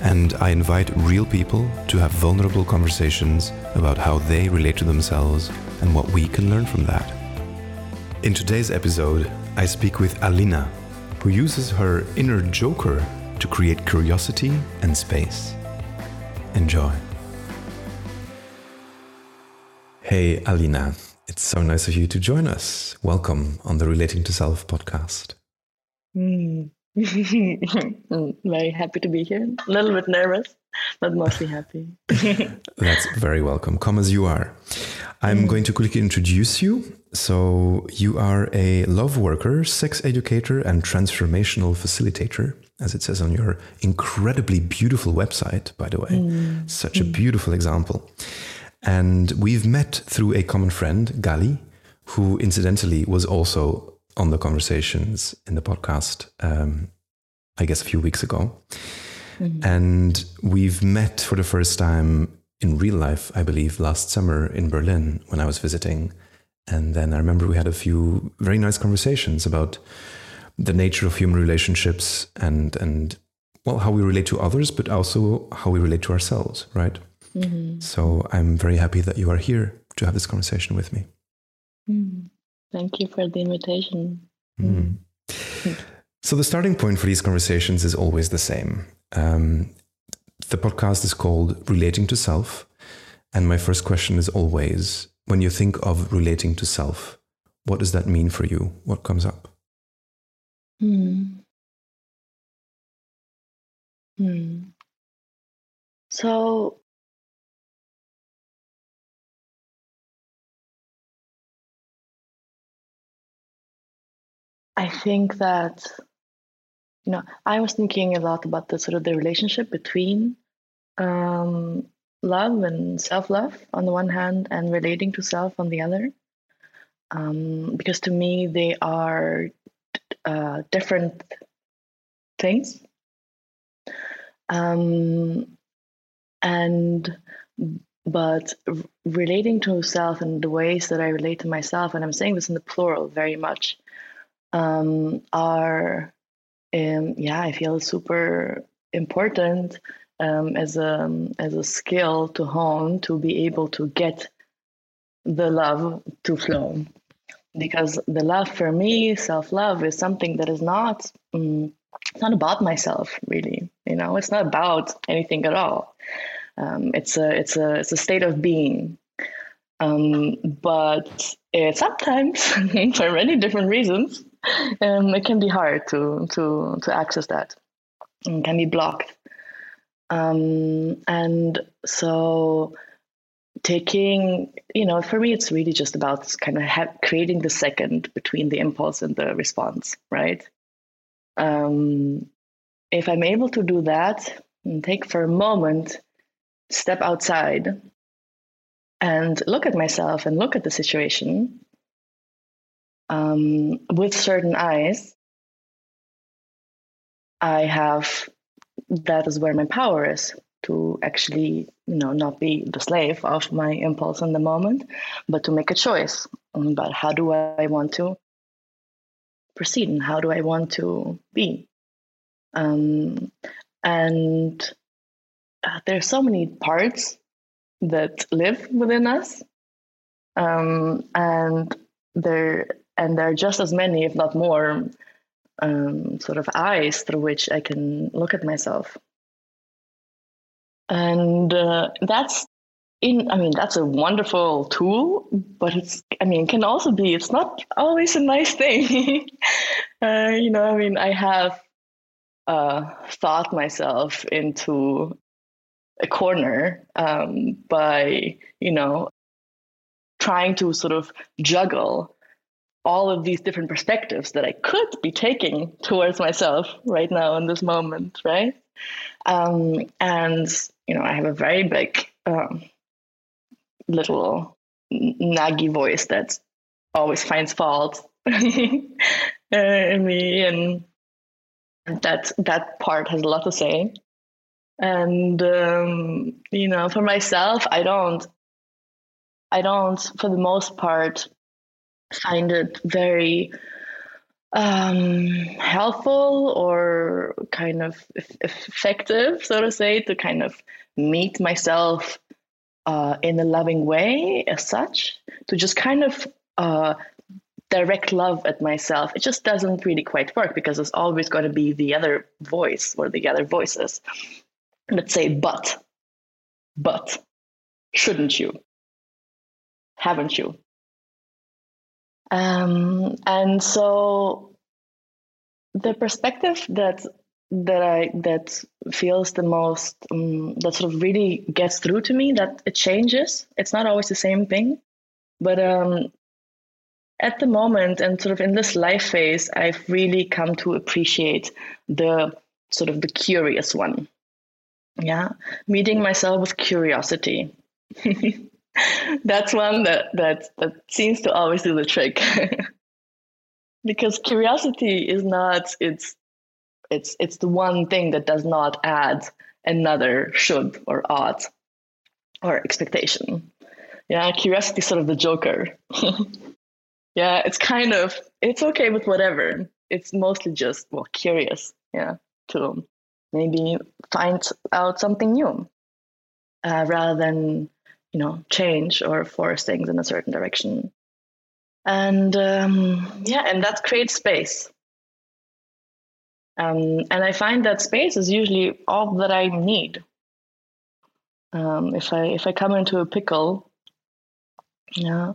and I invite real people to have vulnerable conversations about how they relate to themselves and what we can learn from that. In today's episode, I speak with Alina, who uses her inner joker to create curiosity and space. Enjoy. Hey, Alina, it's so nice of you to join us. Welcome on the Relating to Self podcast. Mm. very happy to be here. A little bit nervous, but mostly happy. That's very welcome. Come as you are. I'm going to quickly introduce you. So, you are a love worker, sex educator, and transformational facilitator, as it says on your incredibly beautiful website, by the way. Mm. Such a beautiful example. And we've met through a common friend, Gali, who incidentally was also on the conversations in the podcast, um, I guess a few weeks ago. Mm-hmm. And we've met for the first time in real life, I believe, last summer in Berlin when I was visiting. And then I remember we had a few very nice conversations about the nature of human relationships and and well how we relate to others, but also how we relate to ourselves, right? Mm-hmm. So I'm very happy that you are here to have this conversation with me. Mm. Thank you for the invitation. Mm. so, the starting point for these conversations is always the same. Um, the podcast is called Relating to Self. And my first question is always when you think of relating to self, what does that mean for you? What comes up? Hmm. Hmm. So, I think that, you know, I was thinking a lot about the sort of the relationship between um, love and self love on the one hand and relating to self on the other. Um, because to me, they are uh, different things. Um, and but relating to self and the ways that I relate to myself, and I'm saying this in the plural very much, um, are, um, yeah, I feel super important um, as a as a skill to hone to be able to get the love to flow, because the love for me, self love, is something that is not. Um, it's not about myself, really. You know, it's not about anything at all. Um, it's a it's a it's a state of being um, but it, sometimes, for many different reasons, um, it can be hard to to to access that. It can be blocked. Um, and so taking you know for me it's really just about kind of ha- creating the second between the impulse and the response right um, if i'm able to do that and take for a moment step outside and look at myself and look at the situation um, with certain eyes, I have that is where my power is to actually, you know, not be the slave of my impulse in the moment, but to make a choice about how do I want to proceed and how do I want to be. Um, and uh, there's so many parts that live within us, um, and there and there are just as many, if not more, um, sort of eyes through which I can look at myself. And uh, that's in, I mean, that's a wonderful tool, but it's, I mean, can also be, it's not always a nice thing. uh, you know, I mean, I have uh, thought myself into a corner um, by, you know, trying to sort of juggle all of these different perspectives that I could be taking towards myself right now in this moment, right? Um, and you know, I have a very big um, little naggy voice that always finds fault in me, and that that part has a lot to say. And um, you know, for myself, I don't, I don't, for the most part, find it very um, helpful or kind of effective, so to say, to kind of meet myself uh, in a loving way as such, to just kind of uh, direct love at myself. It just doesn't really quite work because there's always going to be the other voice or the other voices. Let's say, but, but, shouldn't you? Haven't you? Um, and so the perspective that that I that feels the most um, that sort of really gets through to me that it changes. It's not always the same thing, but um, at the moment and sort of in this life phase, I've really come to appreciate the sort of the curious one. Yeah, meeting myself with curiosity. That's one that that that seems to always do the trick. because curiosity is not it's it's it's the one thing that does not add another should or ought or expectation. Yeah, curiosity is sort of the joker. yeah, it's kind of it's okay with whatever. It's mostly just well curious, yeah, to maybe find out something new uh, rather than you know change or force things in a certain direction. And um, yeah and that creates space. Um, and i find that space is usually all that i need. Um, if i if i come into a pickle yeah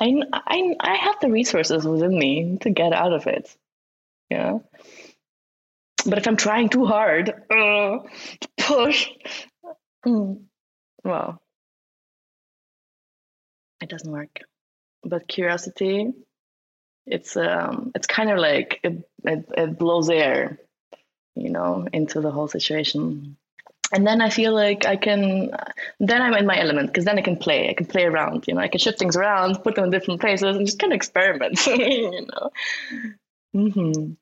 I, I i have the resources within me to get out of it yeah. But if i'm trying too hard uh, to push mm, well it doesn't work. But curiosity, it's um, it's kind of like it, it, it blows air, you know, into the whole situation. And then I feel like I can, then I'm in my element because then I can play. I can play around, you know, I can shift things around, put them in different places, and just kind of experiment, you know. Mm-hmm.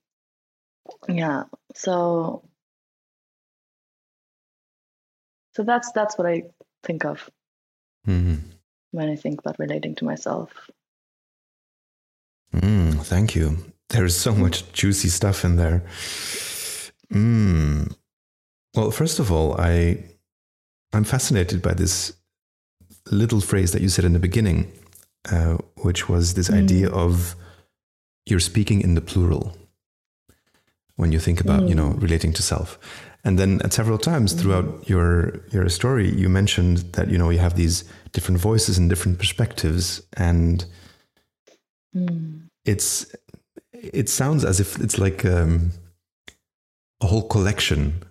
Yeah. So, so that's that's what I think of. Mm-hmm when I think about relating to myself. Mm, thank you. There's so much juicy stuff in there. Mm. Well, first of all, I I'm fascinated by this little phrase that you said in the beginning, uh, which was this mm. idea of you're speaking in the plural when you think about mm. you know mm. relating to self. And then at several times throughout mm-hmm. your your story, you mentioned that you know you have these different voices and different perspectives, and mm. it's it sounds as if it's like um, a whole collection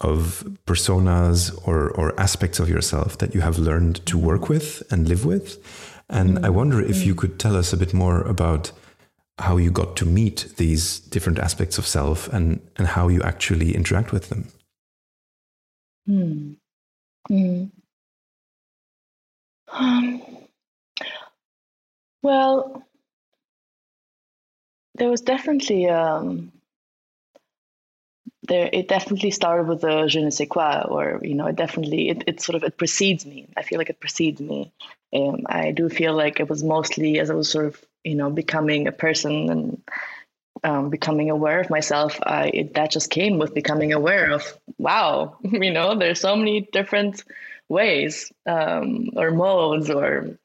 of personas or or aspects of yourself that you have learned to work with and live with. And mm. I wonder if you could tell us a bit more about how you got to meet these different aspects of self and, and how you actually interact with them. Hmm. Hmm. Um, well, there was definitely um, there. It definitely started with the je ne sais quoi, or you know, it definitely it, it sort of it precedes me. I feel like it precedes me. Um, I do feel like it was mostly as I was sort of you know becoming a person and um, becoming aware of myself I, it, that just came with becoming aware of wow you know there's so many different ways um, or modes or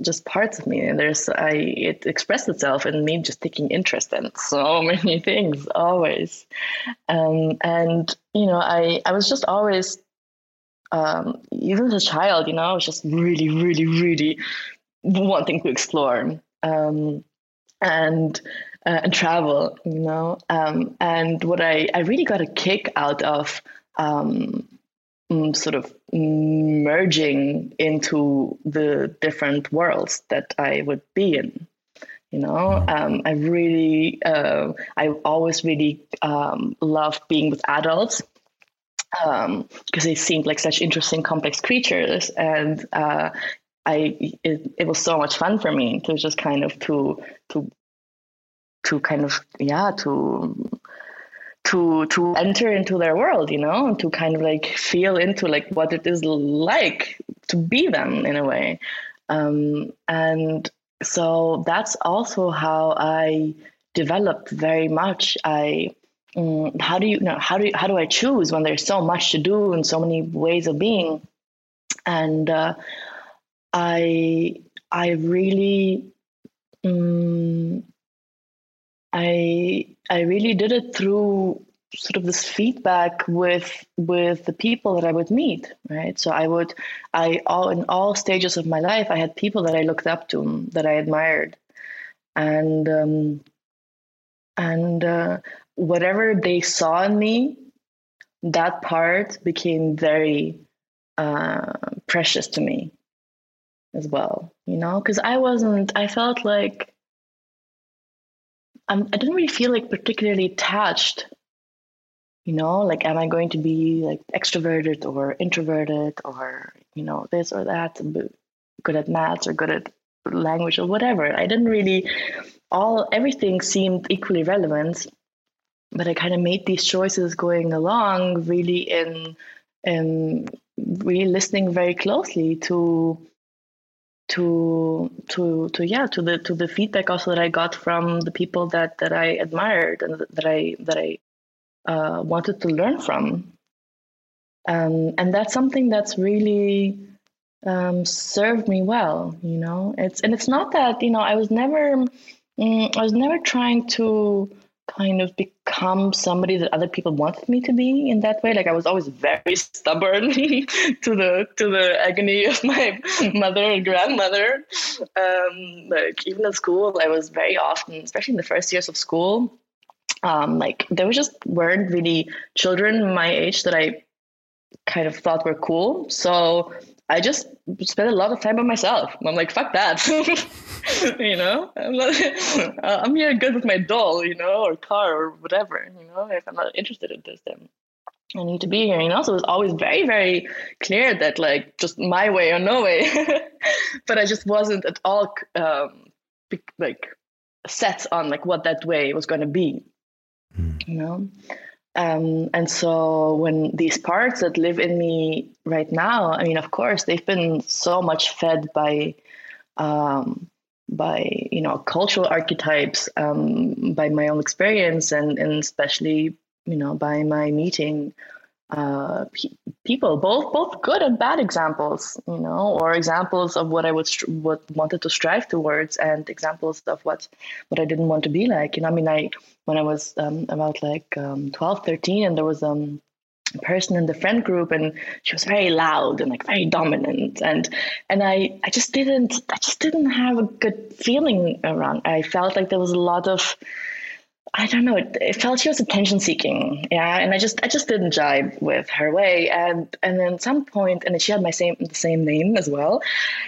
just parts of me. And there's i it expressed itself in me just taking interest in so many things always. Um, and you know i i was just always um, even as a child you know i was just really really really wanting to explore. Um, and uh, and travel, you know. Um, and what I, I really got a kick out of um, mm, sort of merging into the different worlds that I would be in. You know, um, I really, uh, I always really um, love being with adults because um, they seemed like such interesting, complex creatures, and uh, I it, it was so much fun for me to just kind of to to to kind of yeah to to to enter into their world you know to kind of like feel into like what it is like to be them in a way. Um, and so that's also how i developed very much. I um, how do you, you know how do you, how do i choose when there's so much to do and so many ways of being? And uh, i i really um, I I really did it through sort of this feedback with with the people that I would meet, right? So I would I all in all stages of my life I had people that I looked up to that I admired, and um, and uh, whatever they saw in me, that part became very uh, precious to me as well. You know, because I wasn't. I felt like I'm, I didn't really feel like particularly attached. You know, like, am I going to be like extroverted or introverted or, you know, this or that, good at maths or good at language or whatever. I didn't really, all, everything seemed equally relevant, but I kind of made these choices going along really in, in really listening very closely to to to to yeah to the to the feedback also that I got from the people that that I admired and that I that I uh, wanted to learn from, um, and that's something that's really um, served me well. You know, it's and it's not that you know I was never mm, I was never trying to kind of become somebody that other people wanted me to be in that way. Like I was always very stubborn to the to the agony of my mother and grandmother. Um, like even at school, I was very often, especially in the first years of school, um, like there was just weren't really children my age that I kind of thought were cool. So I just spent a lot of time by myself. I'm like, fuck that. you know, I'm, not, uh, I'm here good with my doll, you know, or car or whatever. You know, if I'm not interested in this, then I need to be here. And also, it was always very, very clear that like just my way or no way. but I just wasn't at all um, like set on like what that way was going to be. Mm. You know. Um, and so when these parts that live in me right now, I mean, of course, they've been so much fed by um, by you know cultural archetypes, um, by my own experience, and and especially you know by my meeting uh, pe- people, both both good and bad examples, you know, or examples of what I would str- what wanted to strive towards, and examples of what what I didn't want to be like. You know, I mean, I when I was um, about like um, 12, 13, and there was um, a person in the friend group, and she was very loud and like very dominant, and and I I just didn't I just didn't have a good feeling around. I felt like there was a lot of I don't know. It, it, felt she was attention seeking, yeah, and I just I just didn't jive with her way, and and then at some point, and she had my same the same name as well,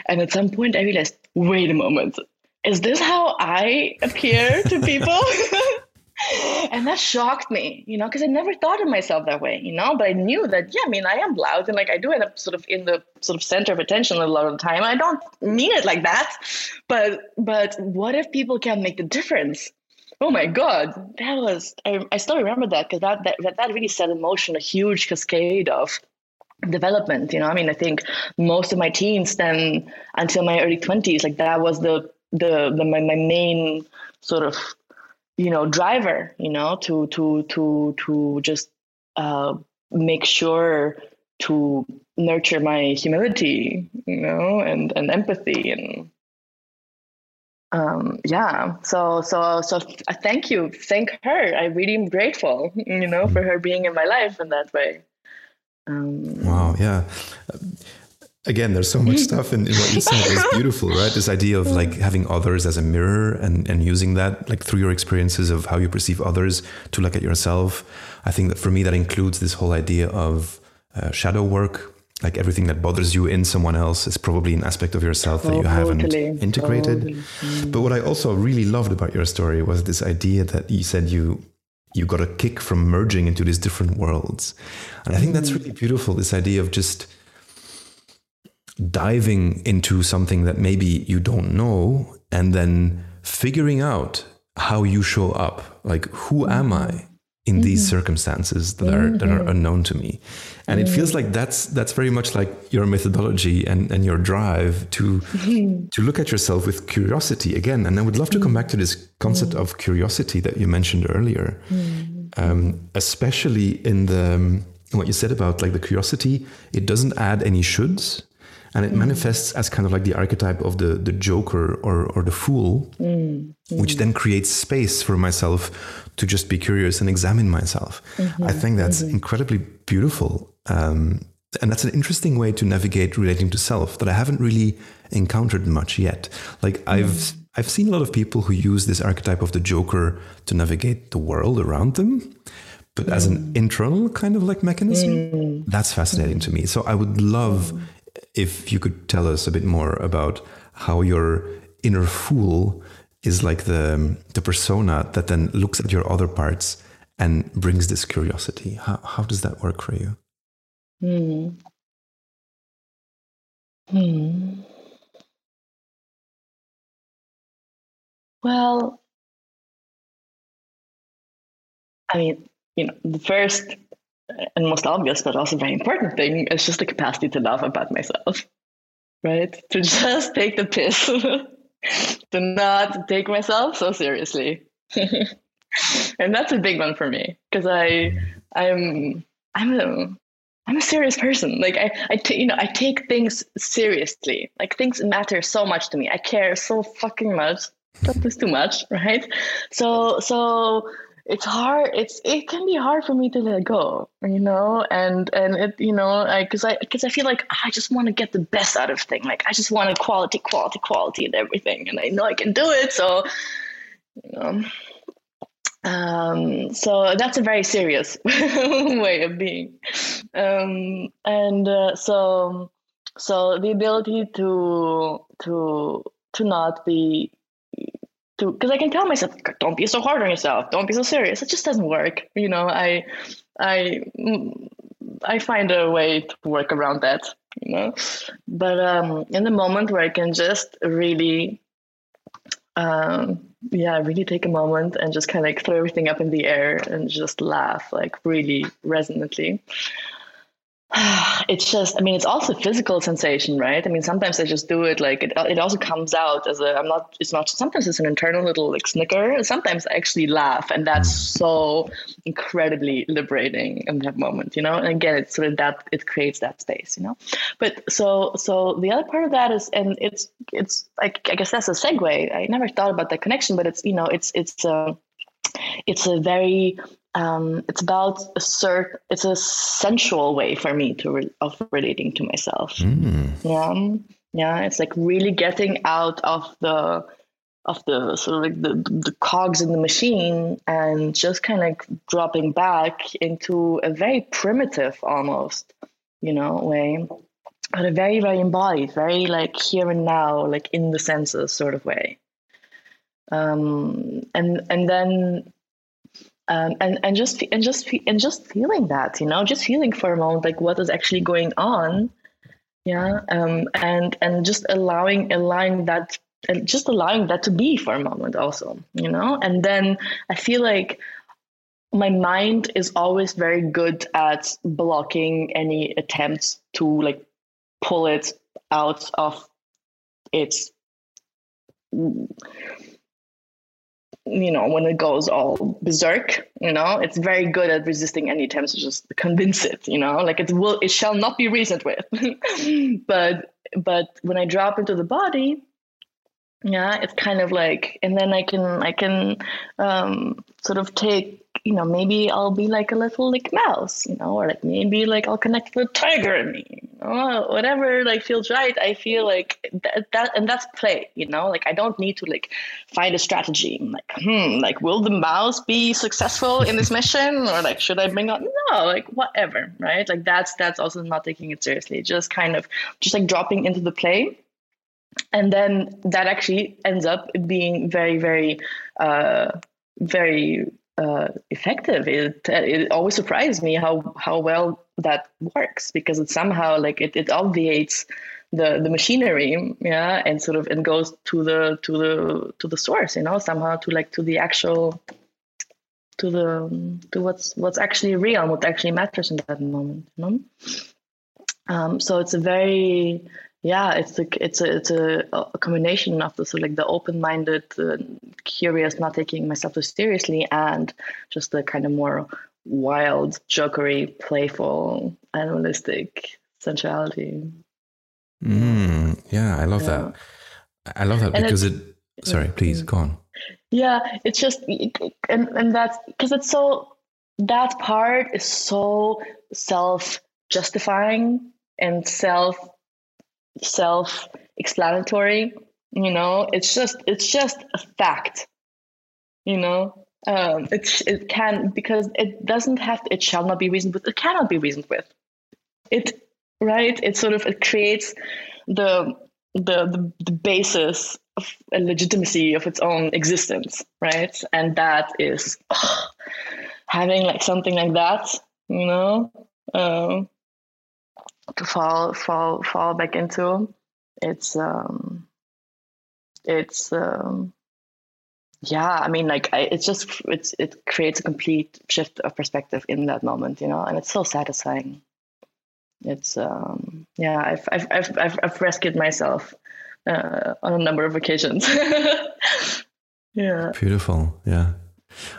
and at some point I realized, wait a moment, is this how I appear to people? and that shocked me, you know, because I never thought of myself that way, you know. But I knew that, yeah, I mean, I am loud, and like I do end up sort of in the sort of center of attention a lot of the time. I don't mean it like that, but but what if people can make the difference? Oh my god, that was I, I still remember that because that, that that really set in motion a huge cascade of development. You know, I mean, I think most of my teens then until my early twenties, like that was the the, the my, my main sort of you know driver. You know, to to to to just uh, make sure to nurture my humility, you know, and and empathy and um, yeah. So so so thank you. Thank her. I really am grateful you know for her being in my life in that way. Um, wow yeah. Again there's so much stuff in, in what you said. It's beautiful right? This idea of like having others as a mirror and and using that like through your experiences of how you perceive others to look at yourself. I think that for me that includes this whole idea of uh, shadow work like everything that bothers you in someone else is probably an aspect of yourself that you haven't integrated. Totally. Mm. But what I also really loved about your story was this idea that you said you you got a kick from merging into these different worlds. And I think that's mm. really beautiful, this idea of just diving into something that maybe you don't know and then figuring out how you show up. Like, who am I? In these mm-hmm. circumstances that are that are mm-hmm. unknown to me and it feels like that's that's very much like your methodology and and your drive to mm-hmm. to look at yourself with curiosity again and i would love to come back to this concept of curiosity that you mentioned earlier um, especially in the um, what you said about like the curiosity it doesn't add any shoulds and it mm. manifests as kind of like the archetype of the the joker or or the fool mm. which then creates space for myself to just be curious and examine myself mm-hmm. i think that's mm-hmm. incredibly beautiful um, and that's an interesting way to navigate relating to self that i haven't really encountered much yet like mm. i've i've seen a lot of people who use this archetype of the joker to navigate the world around them but as an mm. internal kind of like mechanism mm. that's fascinating to me so i would love mm if you could tell us a bit more about how your inner fool is like the the persona that then looks at your other parts and brings this curiosity. How how does that work for you? Hmm. Hmm. Well, I mean, you know, the first and most obvious, but also very important thing is just the capacity to laugh about myself, right? To just take the piss, to not take myself so seriously. and that's a big one for me because I, I'm, I'm a, I'm a serious person. Like I, I, t- you know, I take things seriously. Like things matter so much to me. I care so fucking much. That is too much, right? So, so it's hard it's it can be hard for me to let go you know? And and it you know because i because I, I feel like i just want to get the best out of thing like i just want quality quality quality and everything and i know i can do it so you know. Um, so that's a very serious way of being. Um, and uh, so so the ability to to to not be because I can tell myself, don't be so hard on yourself, don't be so serious. It just doesn't work. You know, I I mm, I find a way to work around that. You know, but um, in the moment where I can just really, um, yeah, really take a moment and just kind of like throw everything up in the air and just laugh like really resonantly. it's just i mean it's also physical sensation right? I mean sometimes i just do it like it, it also comes out as a i'm not it's not sometimes it's an internal little like snicker. Sometimes i actually laugh and that's so incredibly liberating in that moment you know? And again it's sort of that it creates that space you know? But so so the other part of that is and it's it's like i guess that's a segue. I never thought about that connection but it's you know it's it's a it's a very um, it's about a certain it's a sensual way for me to re- of relating to myself mm. yeah yeah it's like really getting out of the of the sort of like the, the cogs in the machine and just kind of dropping back into a very primitive almost you know way but a very very embodied very like here and now like in the senses sort of way um and and then um, and and just and just and just feeling that you know just feeling for a moment like what is actually going on yeah um, and and just allowing allowing that and just allowing that to be for a moment also you know? And then i feel like my mind is always very good at blocking any attempts to like pull it out of its you know, when it goes all berserk, you know, it's very good at resisting any attempts to just convince it, you know, like it will, it shall not be reasoned with. but, but when I drop into the body, yeah, it's kind of like, and then I can, I can um, sort of take, you know, maybe I'll be like a little like mouse, you know, or like maybe like I'll connect with a tiger in me, oh, whatever like feels right i feel like that, that and that's play you know like i don't need to like find a strategy. I'm like hmm like will the mouse be successful in this mission? Or like should i bring up no like whatever right? Like that's that's also not taking it seriously just kind of just like dropping into the play. And then that actually ends up being very very uh very uh, effective. It it always surprised me how how well that works because it somehow like it, it obviates the the machinery yeah and sort of and goes to the to the to the source you know somehow to like to the actual to the to what's what's actually real what actually matters in that moment you know um, so it's a very yeah it's a it's a it's a, a combination of the of like the open-minded uh, curious not taking myself too seriously and just the kind of more wild jokery playful animalistic sensuality. Mm, yeah i love yeah. that i love that and because it sorry please go on. Yeah it's just and and that's because it's so that part is so self justifying and self self explanatory you know? It's just it's just a fact you know? Um it, it can because it doesn't have to, it shall not be reasoned with it cannot be reasoned with. It right? It sort of it creates the the the, the basis of a legitimacy of its own existence right? And that is having like something like that you know? Um to fall fall fall back into. It's um it's um yeah i mean like I, it's just it's it creates a complete shift of perspective in that moment you know and it's so satisfying. It's um yeah i've i've i've i've, I've rescued myself uh, on a number of occasions. Yeah. Beautiful yeah.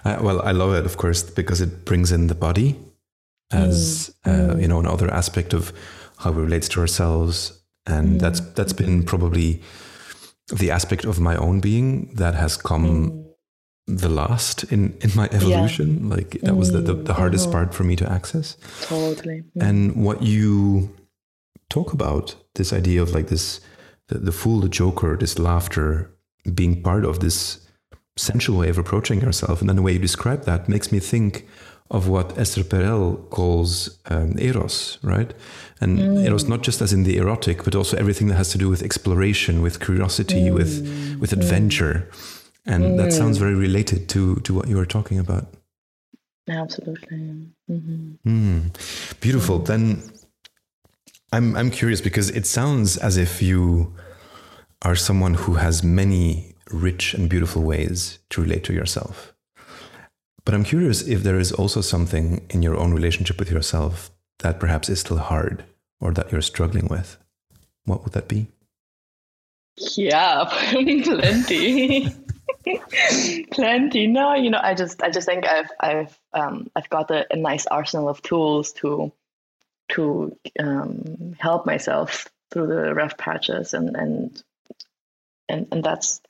I, well i love it of course because it brings in the body as mm. uh, mm. you know another aspect of how we relate to ourselves, and mm. that's that's been probably the aspect of my own being that has come mm. the last in in my evolution. Yeah. Like that was the, the, the hardest mm-hmm. part for me to access. Totally. Mm. And what you talk about this idea of like this the, the fool, the joker, this laughter being part of this sensual way of approaching yourself, and then the way you describe that makes me think of what Esther Perel calls um, eros, right? And mm. eros not just as in the erotic, but also everything that has to do with exploration, with curiosity, mm. with with adventure, and mm. that sounds very related to to what you were talking about. Absolutely. Mm-hmm. Mm. Beautiful. Then I'm I'm curious because it sounds as if you are someone who has many rich and beautiful ways to relate to yourself. But I'm curious if there is also something in your own relationship with yourself that perhaps is still hard or that you're struggling with. What would that be? Yeah, plenty. plenty. No, you know, I just I just think I've I've um I've got a, a nice arsenal of tools to to um, help myself through the rough patches and and and and that's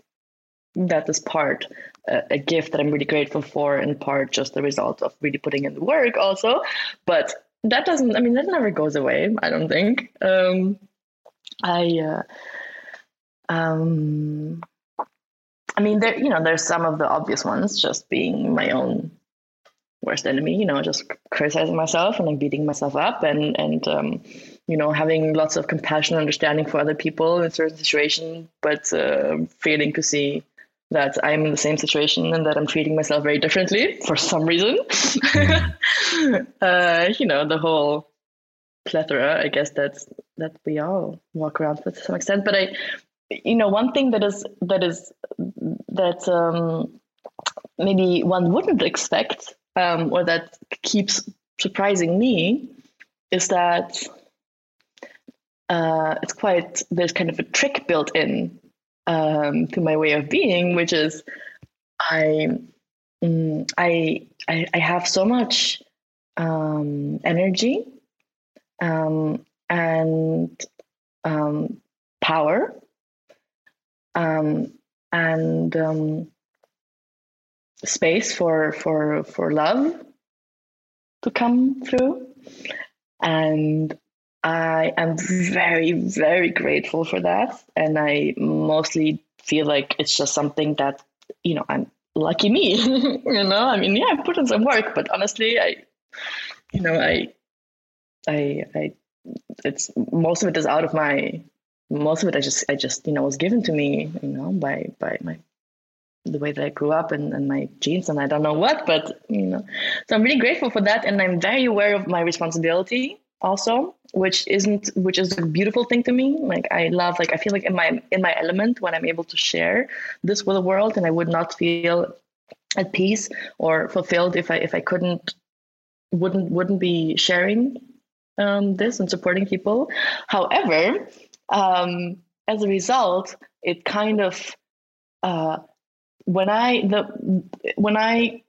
that is part uh, a gift that I'm really grateful for, and part just the result of really putting in the work also. But that doesn't, I mean, that never goes away. I don't think. Um, I, uh, um, I mean, there, you know, there's some of the obvious ones, just being my own worst enemy. You know, just criticizing myself and like beating myself up, and and um, you know, having lots of compassion and understanding for other people in certain situations, but uh, failing to see that I'm in the same situation and that I'm treating myself very differently for some reason. Mm. uh, you know, the whole plethora, I guess that's that we all walk around with to some extent. But I, you know, one thing that is that is that um, maybe one wouldn't expect, um, or that keeps surprising me, is that uh, it's quite there's kind of a trick built in um, to my way of being, which is I mm, I, I, I have so much um, energy um, and um, power um, and um, space for for for love to come through. And I am very, very grateful for that. And I mostly feel like it's just something that, you know, I'm lucky me. you know, I mean, yeah, I put in some work, but honestly, I, you know, I, I, I, it's most of it is out of my, most of it I just, I just, you know, was given to me, you know, by, by my the way that I grew up and, and my genes and I don't know what, but you know, so I'm really grateful for that. And I'm very aware of my responsibility also, which isn't, which is a beautiful thing to me. Like I love, like, I feel like in my, in my element when I'm able to share this with the world and I would not feel at peace or fulfilled if I, if I couldn't, wouldn't, wouldn't be sharing um, this and supporting people. However, um, as a result, it kind of, uh, when I the when I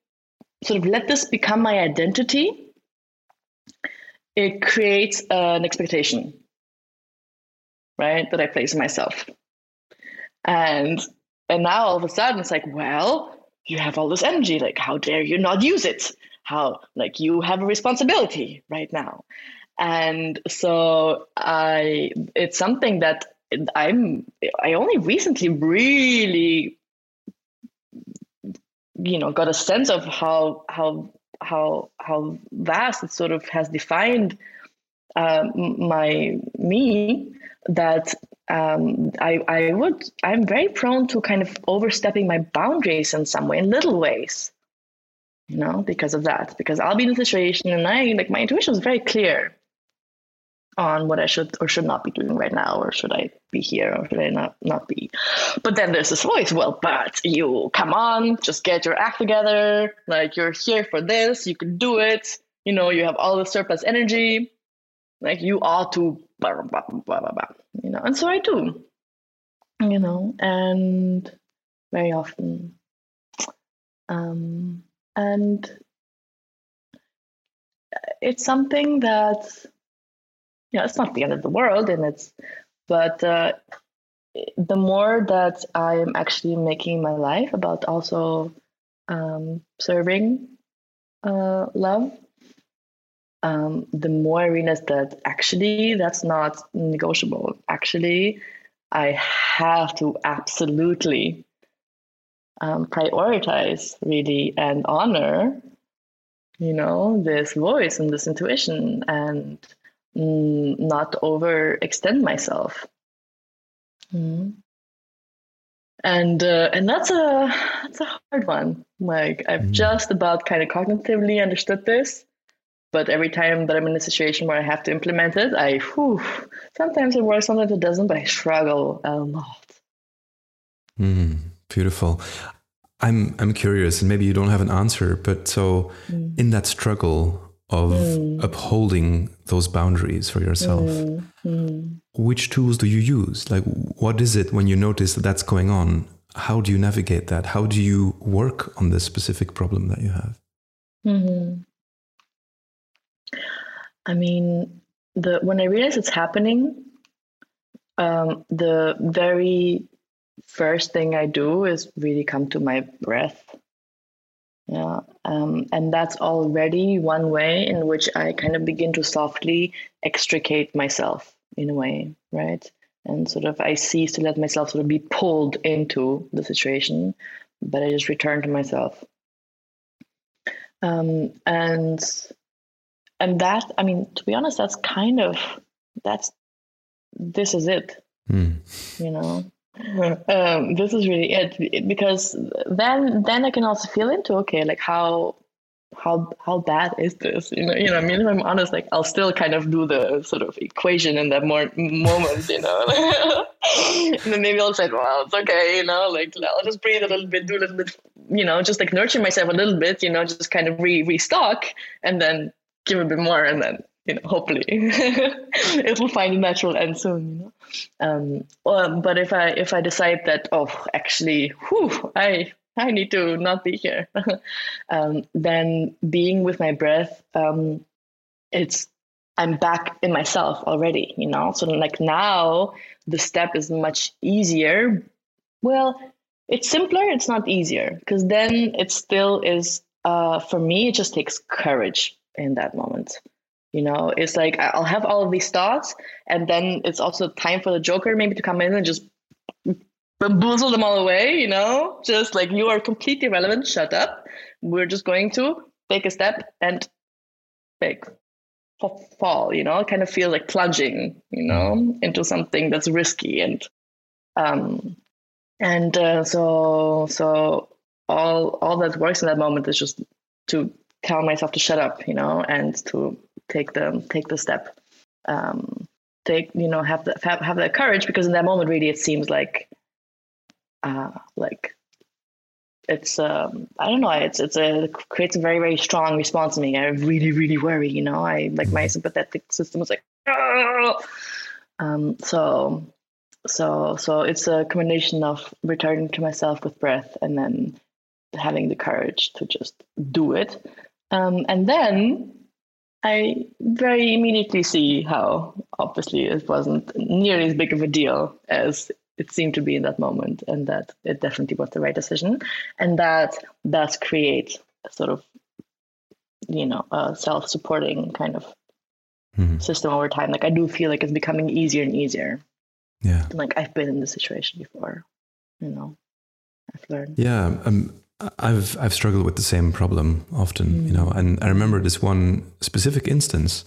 sort of let this become my identity, it creates an expectation, right, that I place myself. And and now all of a sudden it's like, well, you have all this energy, like how dare you not use it? How like you have a responsibility right now. And so I it's something that I'm I only recently really you know got a sense of how how how how vast it sort of has defined um, my me that um, I I would I'm very prone to kind of overstepping my boundaries in some way in little ways, you know, because of that. Because I'll be in a situation and I like my intuition is very clear on what I should or should not be doing right now, or should I be here or should I not not be? But then there's this voice, well, but you come on, just get your act together. Like you're here for this, you can do it. You know, you have all the surplus energy. Like you ought to blah blah blah blah blah. blah you know, and so I do. You know, and very often. Um, and it's something that you know, it's not the end of the world, and it's, but uh, the more that I'm actually making my life about also um, serving uh, love, um, the more I realize that actually that's not negotiable. Actually, I have to absolutely um, prioritize really and honor, you know, this voice and this intuition and not overextend myself. Mm. And uh, and that's a that's a hard one. Like I've mm. just about kind of cognitively understood this, but every time that I'm in a situation where I have to implement it, I whew, sometimes it works, sometimes it doesn't, but I struggle a lot. Mm, beautiful. I'm I'm curious, and maybe you don't have an answer, but so mm. in that struggle, of mm. upholding those boundaries for yourself. Mm. Mm. Which tools do you use? Like, what is it when you notice that that's going on? How do you navigate that? How do you work on this specific problem that you have? Mm-hmm. I mean, the when I realize it's happening, um, the very first thing I do is really come to my breath yeah, um, and that's already one way in which I kind of begin to softly extricate myself in a way, right? And sort of I cease to let myself sort of be pulled into the situation, but I just return to myself. Um, and and that, I mean, to be honest, that's kind of that's this is it, mm. you know um, this is really it because then then I can also feel into okay like how how how bad is this? You know you know I mean if I'm honest like I'll still kind of do the sort of equation in that more moment you know? And then maybe I'll say well it's okay you know like I'll just breathe a little bit do a little bit you know just like nurture myself a little bit you know just kind of re restock and then give a bit more and then you know, hopefully it will find a natural end soon, you know. Um, well, but if I if I decide that oh actually, whew, I I need to not be here, um, then being with my breath, um, it's I'm back in myself already, you know. So like now the step is much easier. Well, it's simpler. It's not easier because then it still is. Uh, for me, it just takes courage in that moment You know, it's like I'll have all of these thoughts, and then it's also time for the Joker maybe to come in and just bamboozle them all away. You know, just like you are completely irrelevant. Shut up. We're just going to take a step and like fall. You know, kind of feel like plunging. You know, into something that's risky and um and uh, so so all all that works in that moment is just to tell myself to shut up, you know, and to take the take the step, um, take you know have the have, have that courage because in that moment really it seems like, uh, like it's um I don't know it's it's a it creates a very very strong response in me. I really really worry, you know. I like my sympathetic system was like, oh! um so so so it's a combination of returning to myself with breath and then having the courage to just do it. Um, and then I very immediately see how obviously it wasn't nearly as big of a deal as it seemed to be in that moment, and that it definitely was the right decision, and that does create a sort of you know a self-supporting kind of mm-hmm. system over time. Like I do feel like it's becoming easier and easier. Yeah, like I've been in this situation before, you know. I've learned. Yeah, um, I've I've struggled with the same problem often, mm. you know, and I remember this one specific instance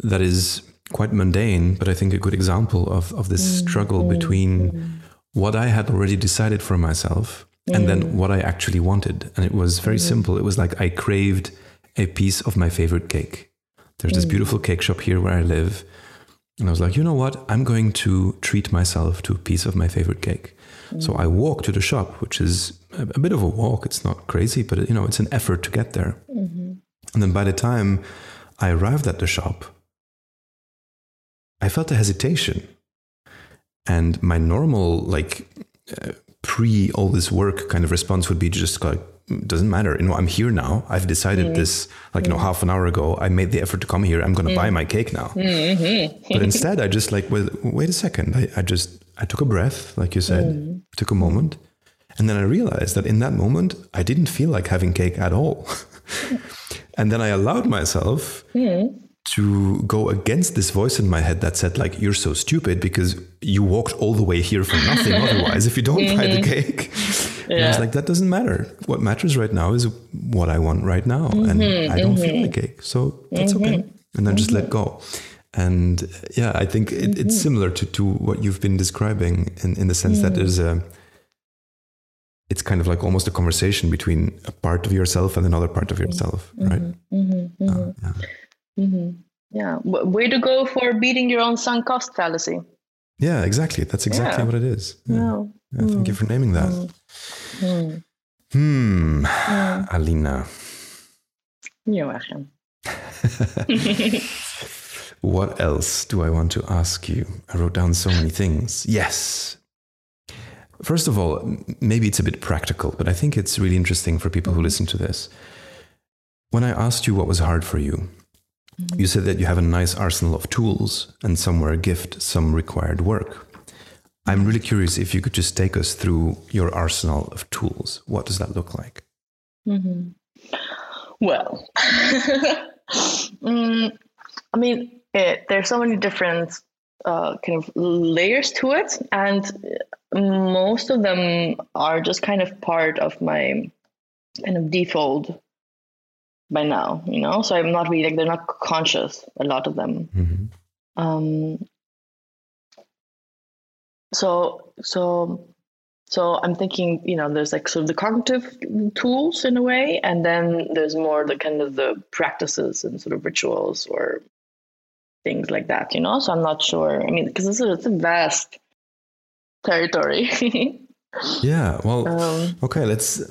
that is quite mundane, but I think a good example of of this mm. struggle mm. between mm. what I had already decided for myself and then mm. what I actually wanted, and it was very mm. simple. It was like I craved a piece of my favorite cake. There's this beautiful cake shop here where I live, and I was like, you know what? I'm going to treat myself to a piece of my favorite cake. So I walk to the shop, which is a, bit of a walk. It's not crazy, but you know, it's an effort to get there. Mm-hmm. And then by the time I arrived at the shop, I felt a hesitation. And my normal, like, uh, pre all this work kind of response would be just like, doesn't matter. You know, I'm here now. I've decided mm-hmm. this, like, you know, half an hour ago. I made the effort to come here. I'm going to mm-hmm. buy my cake now. Mm-hmm. but instead, I just like, well, wait a second. I, I just, I took a breath, like you said, mm. Took a moment. And then I realized that in that moment, I didn't feel like having cake at all. and then I allowed myself mm. to go against this voice in my head that said, like, you're so stupid because you walked all the way here for nothing otherwise if you don't mm-hmm. buy the cake. Yeah. And I was like, that doesn't matter. What matters right now is what I want right now. Mm-hmm. And I don't feel mm-hmm. like cake. So that's okay. Mm-hmm. And then just let mm-hmm. go and yeah i think it, it's mm-hmm. similar to, to what you've been describing in, in the sense mm. that there's a it's kind of like almost a conversation between a part of yourself and another part of mm-hmm. yourself mm-hmm. right mm-hmm. Uh, yeah. Mm-hmm. yeah way to go for beating your own sunk cost fallacy yeah exactly that's exactly yeah. what it is yeah. yeah. thank you for naming that mm. hmm alina you're welcome What else do I want to ask you? I wrote down so many things. Yes. First of all, maybe it's a bit practical, but I think it's really interesting for people who listen to this. When I asked you what was hard for you, mm-hmm. you said that you have a nice arsenal of tools and some were a gift, some required work. I'm really curious if you could just take us through your arsenal of tools. What does that look like? Mm-hmm. Well, mm, I mean, it, there's so many different uh, kind of layers to it, and most of them are just kind of part of my kind of default by now, you know. So I'm not really like they're not conscious. A lot of them. Mm-hmm. Um, so so so I'm thinking, you know, there's like sort of the cognitive tools in a way, and then there's more the kind of the practices and sort of rituals or things like that, you know? So I'm not sure. I mean, because it's, it's a vast territory. yeah. Well, um, okay. Let's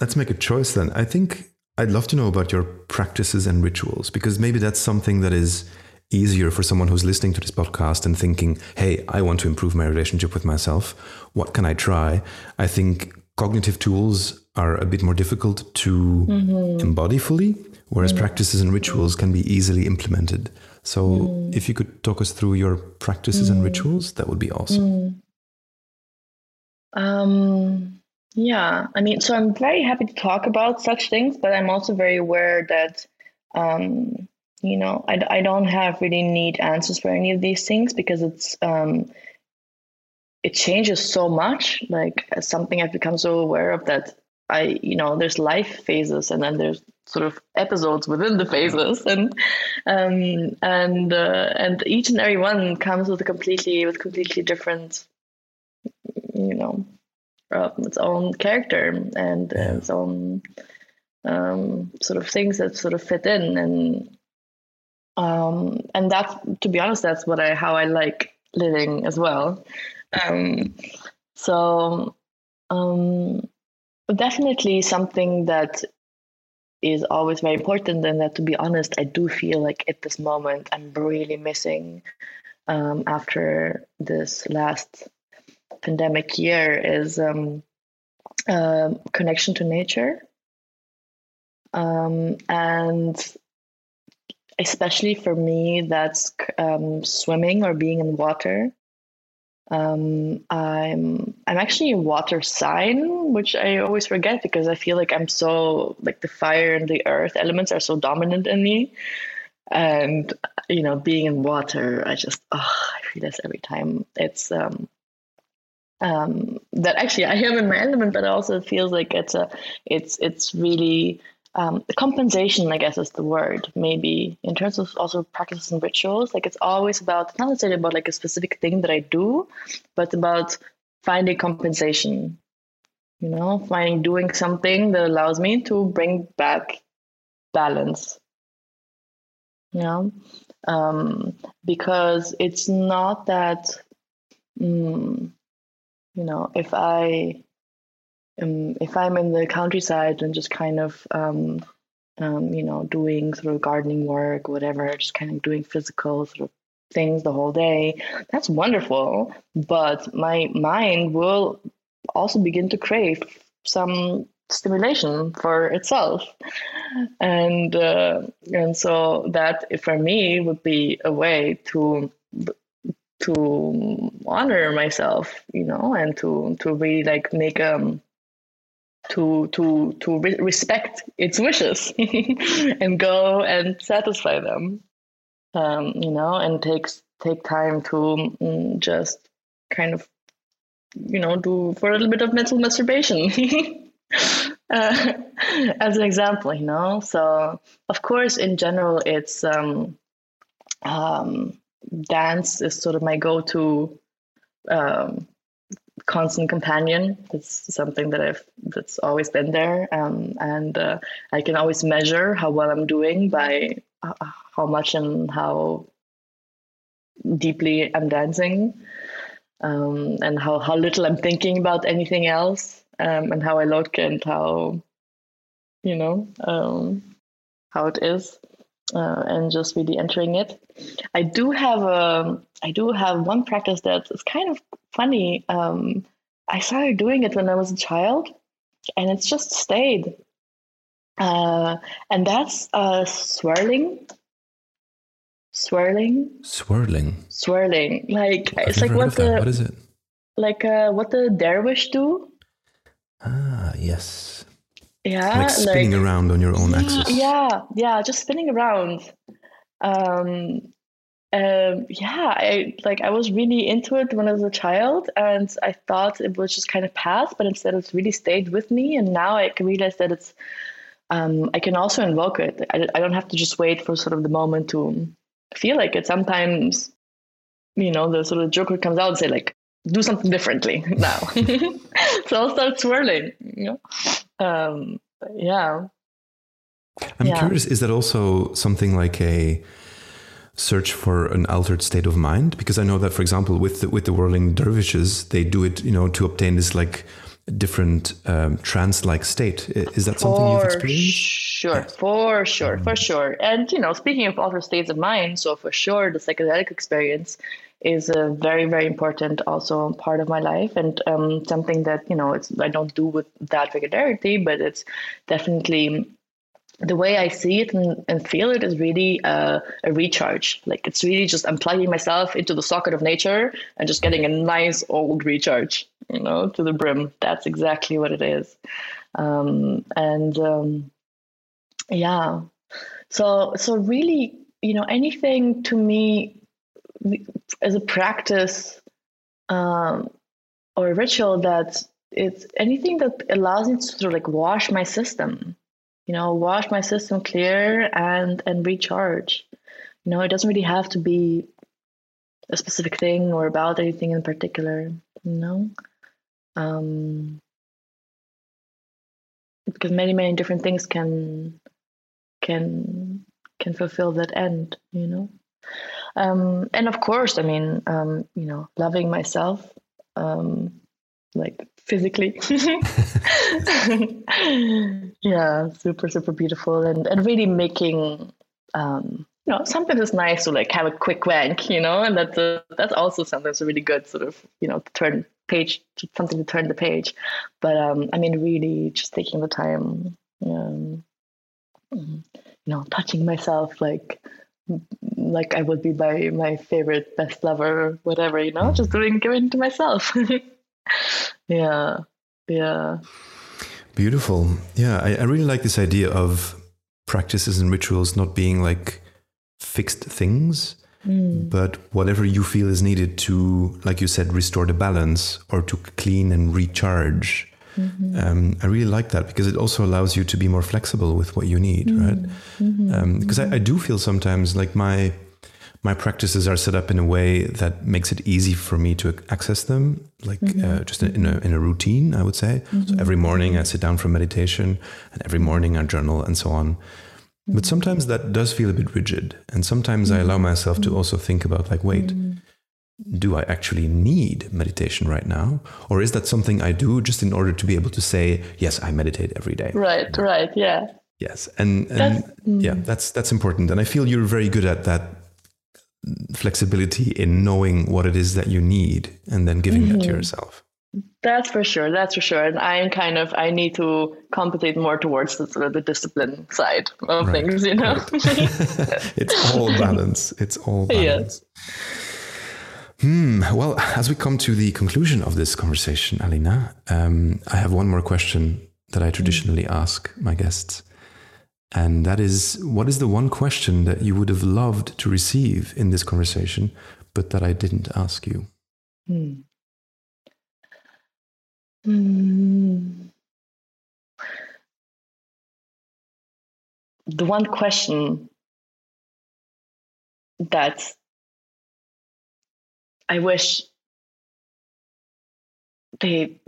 let's make a choice then. I think I'd love to know about your practices and rituals because maybe that's something that is easier for someone who's listening to this podcast and thinking, "Hey, I want to improve my relationship with myself. What can I try?" I think cognitive tools are a bit more difficult to mm-hmm. embody fully, whereas mm-hmm. practices and rituals can be easily implemented. So, mm. if you could talk us through your practices mm. and rituals, that would be awesome. Mm. Um, yeah, I mean, so I'm very happy to talk about such things, but I'm also very aware that um, you know, I, I don't have really neat answers for any of these things because it's um, it changes so much. Like something I've become so aware of that I, you know, there's life phases and then there's sort of episodes within the phases, and um, and uh, and each and every one comes with a completely with completely different, you know, uh, its own character and uh, its own um, sort of things that sort of fit in. And um, and that's to be honest that's what i how i like living as well. Um, so um, definitely something that is always very important and that to be honest i do feel like at this moment i'm really missing um, after this last pandemic year is um, uh, connection to nature um, and especially for me, that's um, swimming or being in water. Um, I'm I'm actually a water sign, which I always forget because I feel like I'm so like the fire and the earth elements are so dominant in me, and you know, being in water, I just oh, I feel this every time. It's um, um, that actually I am in my element, but also it feels like it's a it's it's really um, compensation, I guess, is the word. Maybe in terms of also practices and rituals, like it's always about not necessarily about like a specific thing that I do, but about finding compensation. You know, finding doing something that allows me to bring back balance. You know, um, because it's not that. Mm, you know, if I um, if I'm in the countryside and just kind of, um, um, you know, doing sort of gardening work, whatever, just kind of doing physical sort of things the whole day, that's wonderful. But my mind will also begin to crave some stimulation for itself and uh, and so that for me would be a way to to honor myself you know and to to really like make um to to to re- respect its wishes and go and satisfy them. Um, you know and takes take time to mm, just kind of you know do for a little bit of mental masturbation. Uh, as an example you know so of course in general it's um, um, dance is sort of my go-to um, constant companion. It's something that I've that's always been there, um, and uh, I can always measure how well I'm doing by uh, how much and how deeply I'm dancing, um, and how how little I'm thinking about anything else, um, and how I look and how you know um, how it is. Uh, and just really entering it. I do have a, I do have one practice that is kind of funny. Um, I started doing it when I was a child, and it's just stayed. Uh, and that's uh, swirling. Swirling. Swirling. Swirling. Like it's like what the What is it? like uh, what the dervish do. Ah, yes. Yeah, like spinning around on your own axis. Yeah, yeah, just spinning around. Um, um, yeah, I like I was really into it when I was a child, and I thought it was just kind of past, but instead it's really stayed with me, and now I can realize that it's. Um, I can also invoke it. I, I don't have to just wait for sort of the moment to feel like it. Sometimes, you know, the sort of joker comes out and say like, "Do something differently now." so I'll start swirling. You know, um, yeah. I'm Yeah. curious, is that also something like a search for an altered state of mind? Because I know that, for example, with the, with the whirling dervishes, they do it, you know, to obtain this like different um, trance-like state. Is that something you've For experienced? Sure, for sure, for sure. And you know, speaking of altered states of mind, so for sure, the psychedelic experience is a very, very important also part of my life, and um, something that you know, it's I don't do with that regularity, but it's definitely the way I see it and, and feel it is really a, a recharge. Like it's really just I'm plugging myself into the socket of nature and just getting a nice old recharge, you know, to the brim. That's exactly what it is. Um, and um, yeah, so so really you know anything to me as a practice um, or a ritual that it's anything that allows me to sort of like wash my system you know wash my system clear and and recharge. You know it doesn't really have to be a specific thing or about anything in particular you know? Um because many many different things can can can fulfill that end you know um and of course i mean um you know loving myself um like physically. Yeah super super beautiful and and really making um you know sometimes it's nice to like have a quick wank you know and that's a, that's also sometimes a really good sort of you know turn page something to turn the page. But um i mean really just taking the time um you know touching myself like like i would be my my favorite best lover whatever you know just doing giving to myself. Yeah yeah. Beautiful. Yeah I, I really like this idea of practices and rituals not being like fixed things mm. but whatever you feel is needed to like you said restore the balance or to clean and recharge mm-hmm. um, i really like that because it also allows you to be more flexible with what you need mm-hmm. right mm-hmm. um, because I, I do feel sometimes like my my practices are set up in a way that makes it easy for me to access them, like mm-hmm. uh, just in a, in a routine, I would say. Mm-hmm. So every morning I sit down for meditation, and every morning I journal, and so on. Mm-hmm. But sometimes that does feel a bit rigid, and sometimes I allow mm-hmm. myself to also think about, like, wait, mm-hmm. Do I actually need meditation right now, or is that something I do just in order to be able to say, yes, I meditate every day? Right, right, yeah. Yes, and, and yeah, mm. that's that's important, and I feel you're very good at that flexibility in knowing what it is that you need and then giving mm-hmm. that to mm-hmm. yourself. That's for sure. That's for sure. And I'm kind of I need to compensate more towards the sort of the discipline side of right. things, you know. Right. it's all balance. It's all balance. Yes. Hmm. Well, as we come to the conclusion of this conversation, Alina, um, I have one more question that I traditionally mm. ask my guests. And that is what is the one question that you would have loved to receive in this conversation, but that I didn't ask you? Hmm. Hmm. The one question that I wish they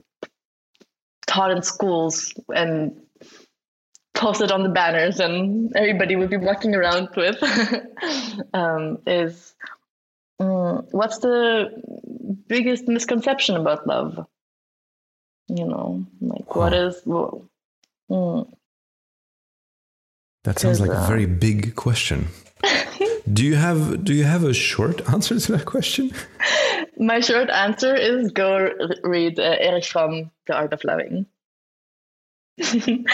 taught in schools and posted on the banners and everybody would be walking around with um, is um, what's the biggest misconception about love? You know, like huh. what is. Well, mm. That sounds like uh, a very big question. do you have Do you have a short answer to that question? My short answer is go read uh, Erich Fromm, The Art of Loving.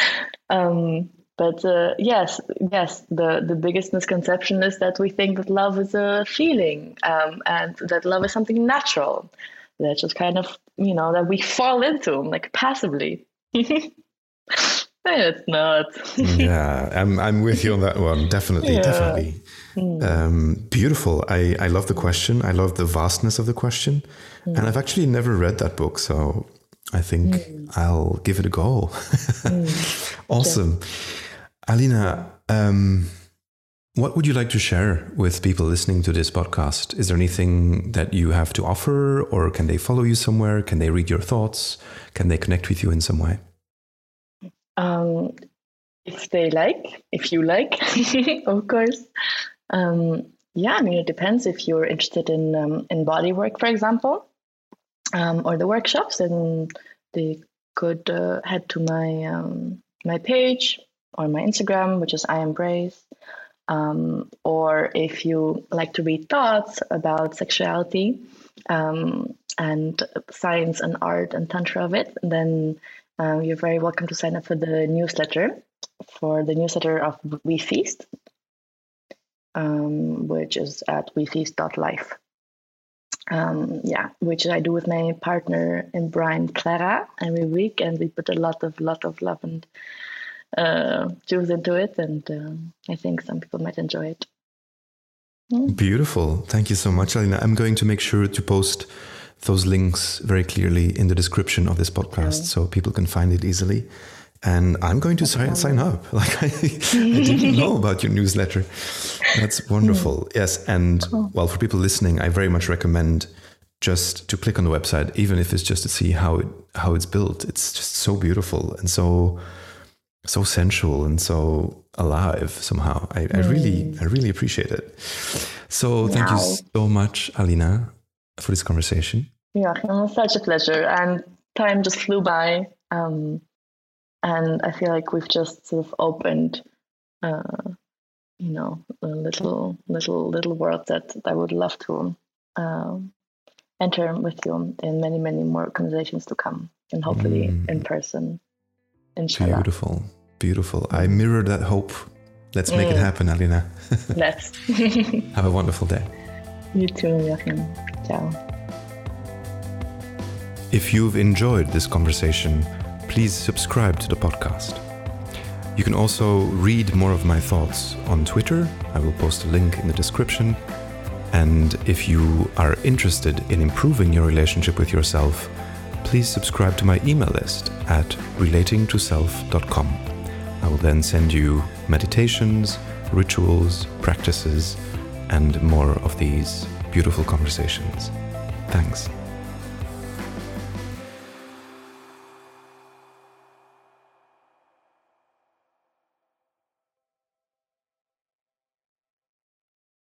um, but uh, yes, yes, the, the biggest misconception is that we think that love is a feeling um, and that love is something natural. That just kind of, you know, that we fall into like passively. It's not. yeah, I'm, I'm with you on that one. Definitely, yeah. definitely. Mm. Um, beautiful. I, I love the question. I love the vastness of the question. Mm. And I've actually never read that book. So I think mm. I'll give it a go. mm. Awesome. Alina, um, what would you like to share with people listening to this podcast? Is there anything that you have to offer, or can they follow you somewhere? Can they read your thoughts? Can they connect with you in some way? Um, if they like, if you like, of course. Um, yeah, I mean, it depends if you're interested in um, in body work, for example um, or the workshops, then they could uh, head to my um, my page or my Instagram, which is I embrace. Um, or if you like to read thoughts about sexuality and science and art and tantra of it, then um, you're very welcome to sign up for the newsletter for the newsletter of We Feast, um, which is at wefeast.life um, yeah, which I do with my partner in Brian Clara every week, and we put a lot of lot of love and uh, juice into it, and uh, I think some people might enjoy it. Mm. Beautiful. Thank you so much, Alina. I'm going to make sure to post those links very clearly in the description of this podcast so people can find it easily. And I'm going to sign, sign up. Like I, I didn't know about your newsletter. That's wonderful. Yes, and well, for people listening, I very much recommend just to click on the website, even if it's just to see how it how it's built. It's just so beautiful and so so sensual and so alive somehow. I, I really I really appreciate it. So thank you so much, Alina, for this conversation. Yeah, it was such a pleasure. And time just flew by. Um, and I feel like we've just sort of opened, uh, you know, a little, little, little world that I would love to um, enter with you in many, many more conversations to come, and hopefully Mm. in person. Inshallah. Beautiful, beautiful. I mirror that hope. Let's make it Mm. happen, Alina. Let's. Have a wonderful day. you too, Joachim. Ciao. If you've enjoyed this conversation, please subscribe to the podcast. You can also read more of my thoughts on Twitter. I will post a link in the description. And if you are interested in improving your relationship with yourself, please subscribe to my email list at relatingtoself.com. I will then send you meditations, rituals, practices, and more of these beautiful conversations. Thanks.